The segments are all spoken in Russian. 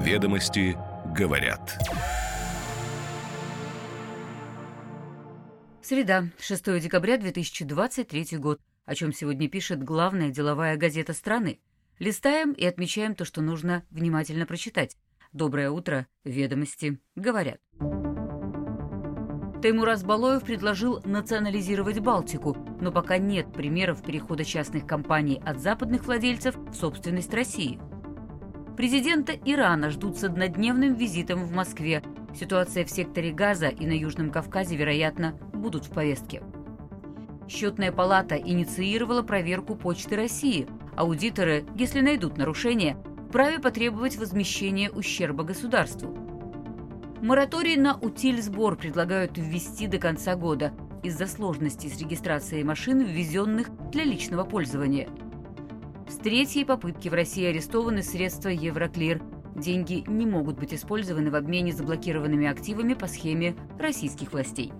Ведомости говорят. Среда, 6 декабря 2023 год. О чем сегодня пишет главная деловая газета страны. Листаем и отмечаем то, что нужно внимательно прочитать. Доброе утро, ведомости говорят. Таймураз Балоев предложил национализировать Балтику, но пока нет примеров перехода частных компаний от западных владельцев в собственность России. Президента Ирана ждут с однодневным визитом в Москве. Ситуация в секторе Газа и на Южном Кавказе, вероятно, будут в повестке. Счетная палата инициировала проверку Почты России. Аудиторы, если найдут нарушения, вправе потребовать возмещения ущерба государству. Мораторий на утиль-сбор предлагают ввести до конца года из-за сложностей с регистрацией машин, ввезенных для личного пользования. С третьей попытки в России арестованы средства Евроклир. Деньги не могут быть использованы в обмене заблокированными активами по схеме российских властей.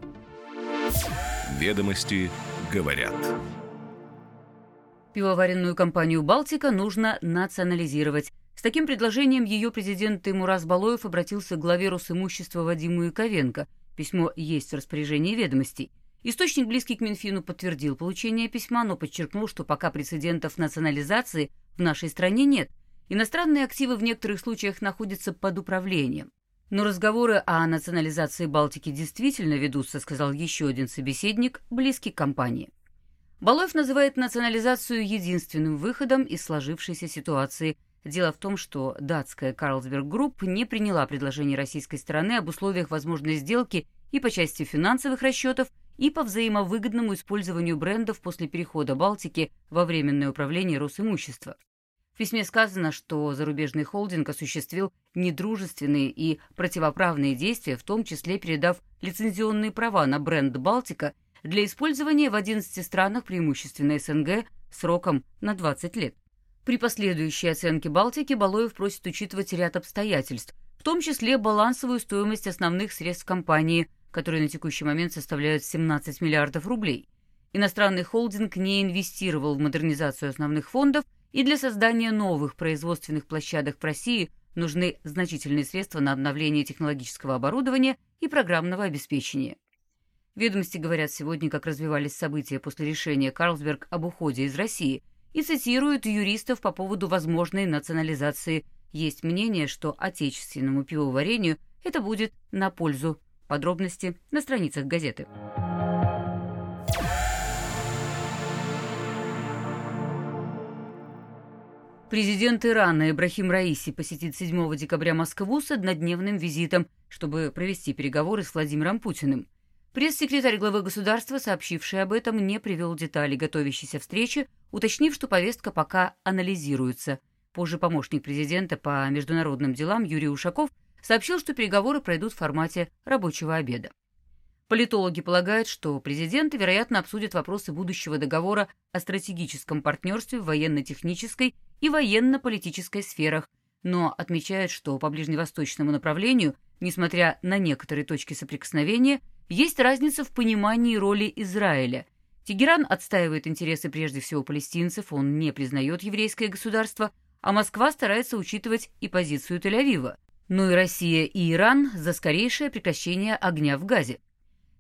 Ведомости говорят. Пивоваренную компанию «Балтика» нужно национализировать. С таким предложением ее президент Тимураз Балоев обратился к главе Росимущества Вадиму Яковенко. Письмо есть в распоряжении ведомостей. Источник, близкий к Минфину, подтвердил получение письма, но подчеркнул, что пока прецедентов национализации в нашей стране нет. Иностранные активы в некоторых случаях находятся под управлением. Но разговоры о национализации Балтики действительно ведутся, сказал еще один собеседник, близкий к компании. Боллоев называет национализацию единственным выходом из сложившейся ситуации – Дело в том, что датская Carlsberg Group не приняла предложение российской стороны об условиях возможной сделки и по части финансовых расчетов, и по взаимовыгодному использованию брендов после перехода Балтики во временное управление Росимущества. В письме сказано, что зарубежный холдинг осуществил недружественные и противоправные действия, в том числе передав лицензионные права на бренд «Балтика» для использования в 11 странах, преимущественно СНГ, сроком на 20 лет. При последующей оценке Балтики Балоев просит учитывать ряд обстоятельств, в том числе балансовую стоимость основных средств компании, которые на текущий момент составляют 17 миллиардов рублей. Иностранный холдинг не инвестировал в модернизацию основных фондов, и для создания новых производственных площадок в России нужны значительные средства на обновление технологического оборудования и программного обеспечения. Ведомости говорят сегодня, как развивались события после решения Карлсберг об уходе из России – и цитируют юристов по поводу возможной национализации. Есть мнение, что отечественному пивоварению это будет на пользу. Подробности на страницах газеты. Президент Ирана Ибрахим Раиси посетит 7 декабря Москву с однодневным визитом, чтобы провести переговоры с Владимиром Путиным. Пресс-секретарь главы государства, сообщивший об этом, не привел детали готовящейся встречи, уточнив, что повестка пока анализируется. Позже помощник президента по международным делам Юрий Ушаков сообщил, что переговоры пройдут в формате рабочего обеда. Политологи полагают, что президенты, вероятно, обсудят вопросы будущего договора о стратегическом партнерстве в военно-технической и военно-политической сферах, но отмечают, что по ближневосточному направлению, несмотря на некоторые точки соприкосновения, есть разница в понимании роли Израиля. Тегеран отстаивает интересы прежде всего палестинцев, он не признает еврейское государство, а Москва старается учитывать и позицию Тель-Авива. Но и Россия, и Иран за скорейшее прекращение огня в Газе.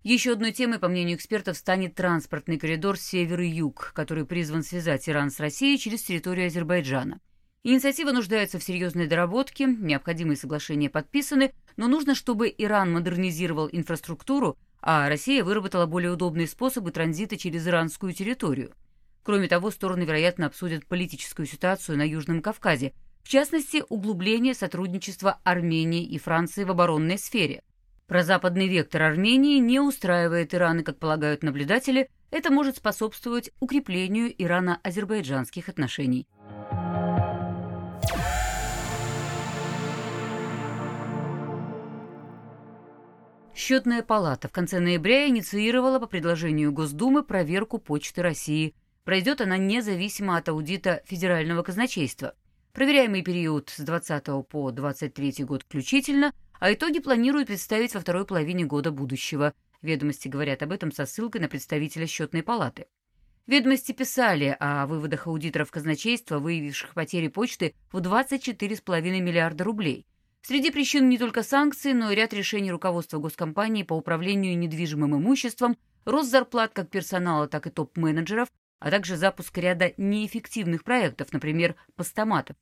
Еще одной темой, по мнению экспертов, станет транспортный коридор север и юг, который призван связать Иран с Россией через территорию Азербайджана. Инициатива нуждается в серьезной доработке, необходимые соглашения подписаны, но нужно, чтобы Иран модернизировал инфраструктуру, а Россия выработала более удобные способы транзита через иранскую территорию. Кроме того, стороны, вероятно, обсудят политическую ситуацию на Южном Кавказе, в частности, углубление сотрудничества Армении и Франции в оборонной сфере. Прозападный вектор Армении не устраивает Иран, как полагают наблюдатели, это может способствовать укреплению ирано-азербайджанских отношений. Счетная палата в конце ноября инициировала по предложению Госдумы проверку Почты России. Пройдет она независимо от аудита Федерального казначейства. Проверяемый период с 20 по 23 год включительно, а итоги планируют представить во второй половине года будущего. Ведомости говорят об этом со ссылкой на представителя счетной палаты. Ведомости писали о выводах аудиторов казначейства, выявивших потери почты в 24,5 миллиарда рублей. Среди причин не только санкции, но и ряд решений руководства госкомпании по управлению недвижимым имуществом, рост зарплат как персонала, так и топ-менеджеров, а также запуск ряда неэффективных проектов, например, постаматов.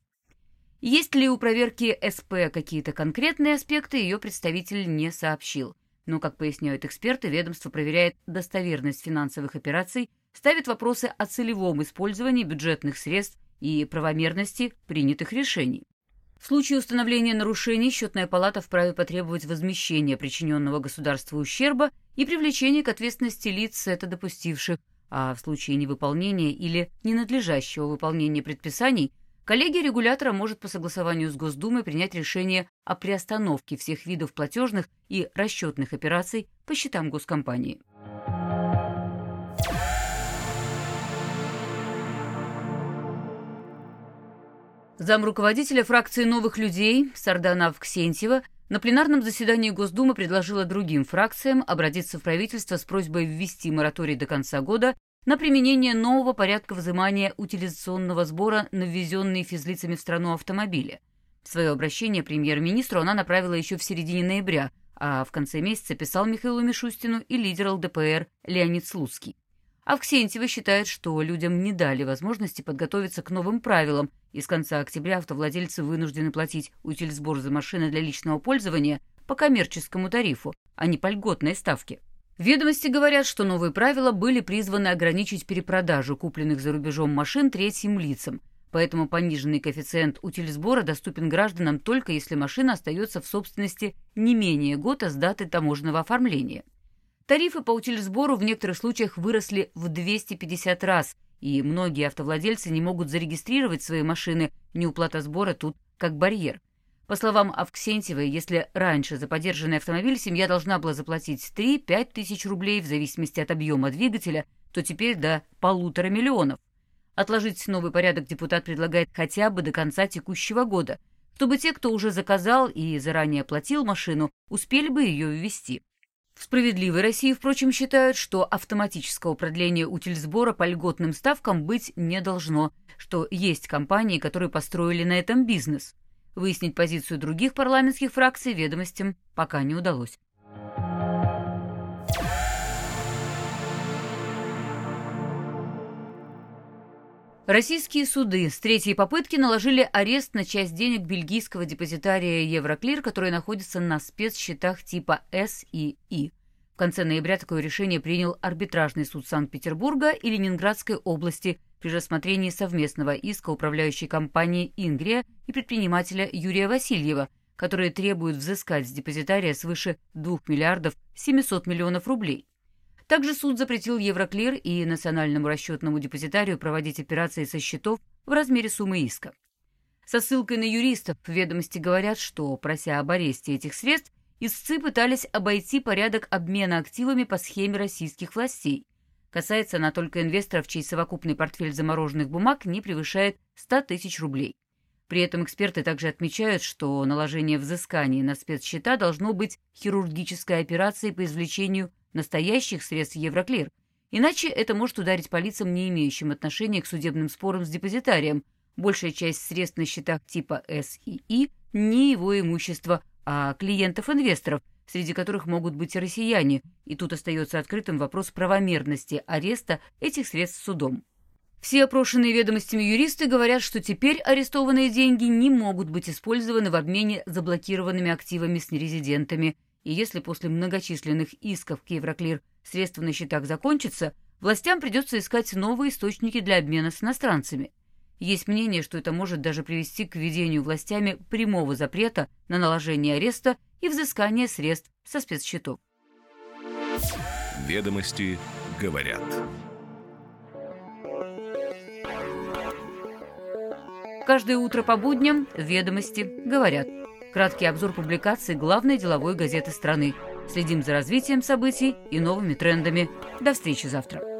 Есть ли у проверки СП какие-то конкретные аспекты, ее представитель не сообщил. Но, как поясняют эксперты, ведомство проверяет достоверность финансовых операций, ставит вопросы о целевом использовании бюджетных средств и правомерности принятых решений. В случае установления нарушений счетная палата вправе потребовать возмещения причиненного государству ущерба и привлечения к ответственности лиц, это допустивших, а в случае невыполнения или ненадлежащего выполнения предписаний коллегия регулятора может по согласованию с Госдумой принять решение о приостановке всех видов платежных и расчетных операций по счетам госкомпании. Зам руководителя фракции «Новых людей» Сардана Авксентьева на пленарном заседании Госдумы предложила другим фракциям обратиться в правительство с просьбой ввести мораторий до конца года на применение нового порядка взимания утилизационного сбора на ввезенные физлицами в страну автомобили. Свое обращение премьер-министру она направила еще в середине ноября, а в конце месяца писал Михаилу Мишустину и лидер ЛДПР Леонид Слуцкий. Авксентьева считает, что людям не дали возможности подготовиться к новым правилам, и с конца октября автовладельцы вынуждены платить утильсбор за машины для личного пользования по коммерческому тарифу, а не по льготной ставке. Ведомости говорят, что новые правила были призваны ограничить перепродажу купленных за рубежом машин третьим лицам, поэтому пониженный коэффициент утильсбора доступен гражданам только если машина остается в собственности не менее года с даты таможенного оформления. Тарифы по утильсбору в некоторых случаях выросли в 250 раз, и многие автовладельцы не могут зарегистрировать свои машины, неуплата сбора тут как барьер. По словам Авксентьевой, если раньше за подержанный автомобиль семья должна была заплатить 3-5 тысяч рублей в зависимости от объема двигателя, то теперь до полутора миллионов. Отложить новый порядок депутат предлагает хотя бы до конца текущего года, чтобы те, кто уже заказал и заранее оплатил машину, успели бы ее ввести. В «Справедливой России», впрочем, считают, что автоматического продления утильсбора по льготным ставкам быть не должно, что есть компании, которые построили на этом бизнес. Выяснить позицию других парламентских фракций ведомостям пока не удалось. Российские суды с третьей попытки наложили арест на часть денег бельгийского депозитария Евроклир, который находится на спецсчетах типа С и И. В конце ноября такое решение принял арбитражный суд Санкт-Петербурга и Ленинградской области при рассмотрении совместного иска управляющей компании «Ингрия» и предпринимателя Юрия Васильева, которые требуют взыскать с депозитария свыше 2 миллиардов 700 миллионов рублей. Также суд запретил Евроклир и Национальному расчетному депозитарию проводить операции со счетов в размере суммы иска. Со ссылкой на юристов в ведомости говорят, что, прося об аресте этих средств, истцы пытались обойти порядок обмена активами по схеме российских властей. Касается она только инвесторов, чей совокупный портфель замороженных бумаг не превышает 100 тысяч рублей. При этом эксперты также отмечают, что наложение взысканий на спецсчета должно быть хирургической операцией по извлечению настоящих средств Евроклир, иначе это может ударить по лицам, не имеющим отношения к судебным спорам с депозитарием. Большая часть средств на счетах типа С и И не его имущество, а клиентов-инвесторов, среди которых могут быть и россияне, и тут остается открытым вопрос правомерности ареста этих средств судом. Все опрошенные ведомостями юристы говорят, что теперь арестованные деньги не могут быть использованы в обмене заблокированными активами с нерезидентами – и если после многочисленных исков к Евроклир средства на счетах закончатся, властям придется искать новые источники для обмена с иностранцами. Есть мнение, что это может даже привести к введению властями прямого запрета на наложение ареста и взыскание средств со спецсчетов. Ведомости говорят. Каждое утро по будням «Ведомости говорят». Краткий обзор публикаций главной деловой газеты страны. Следим за развитием событий и новыми трендами. До встречи завтра.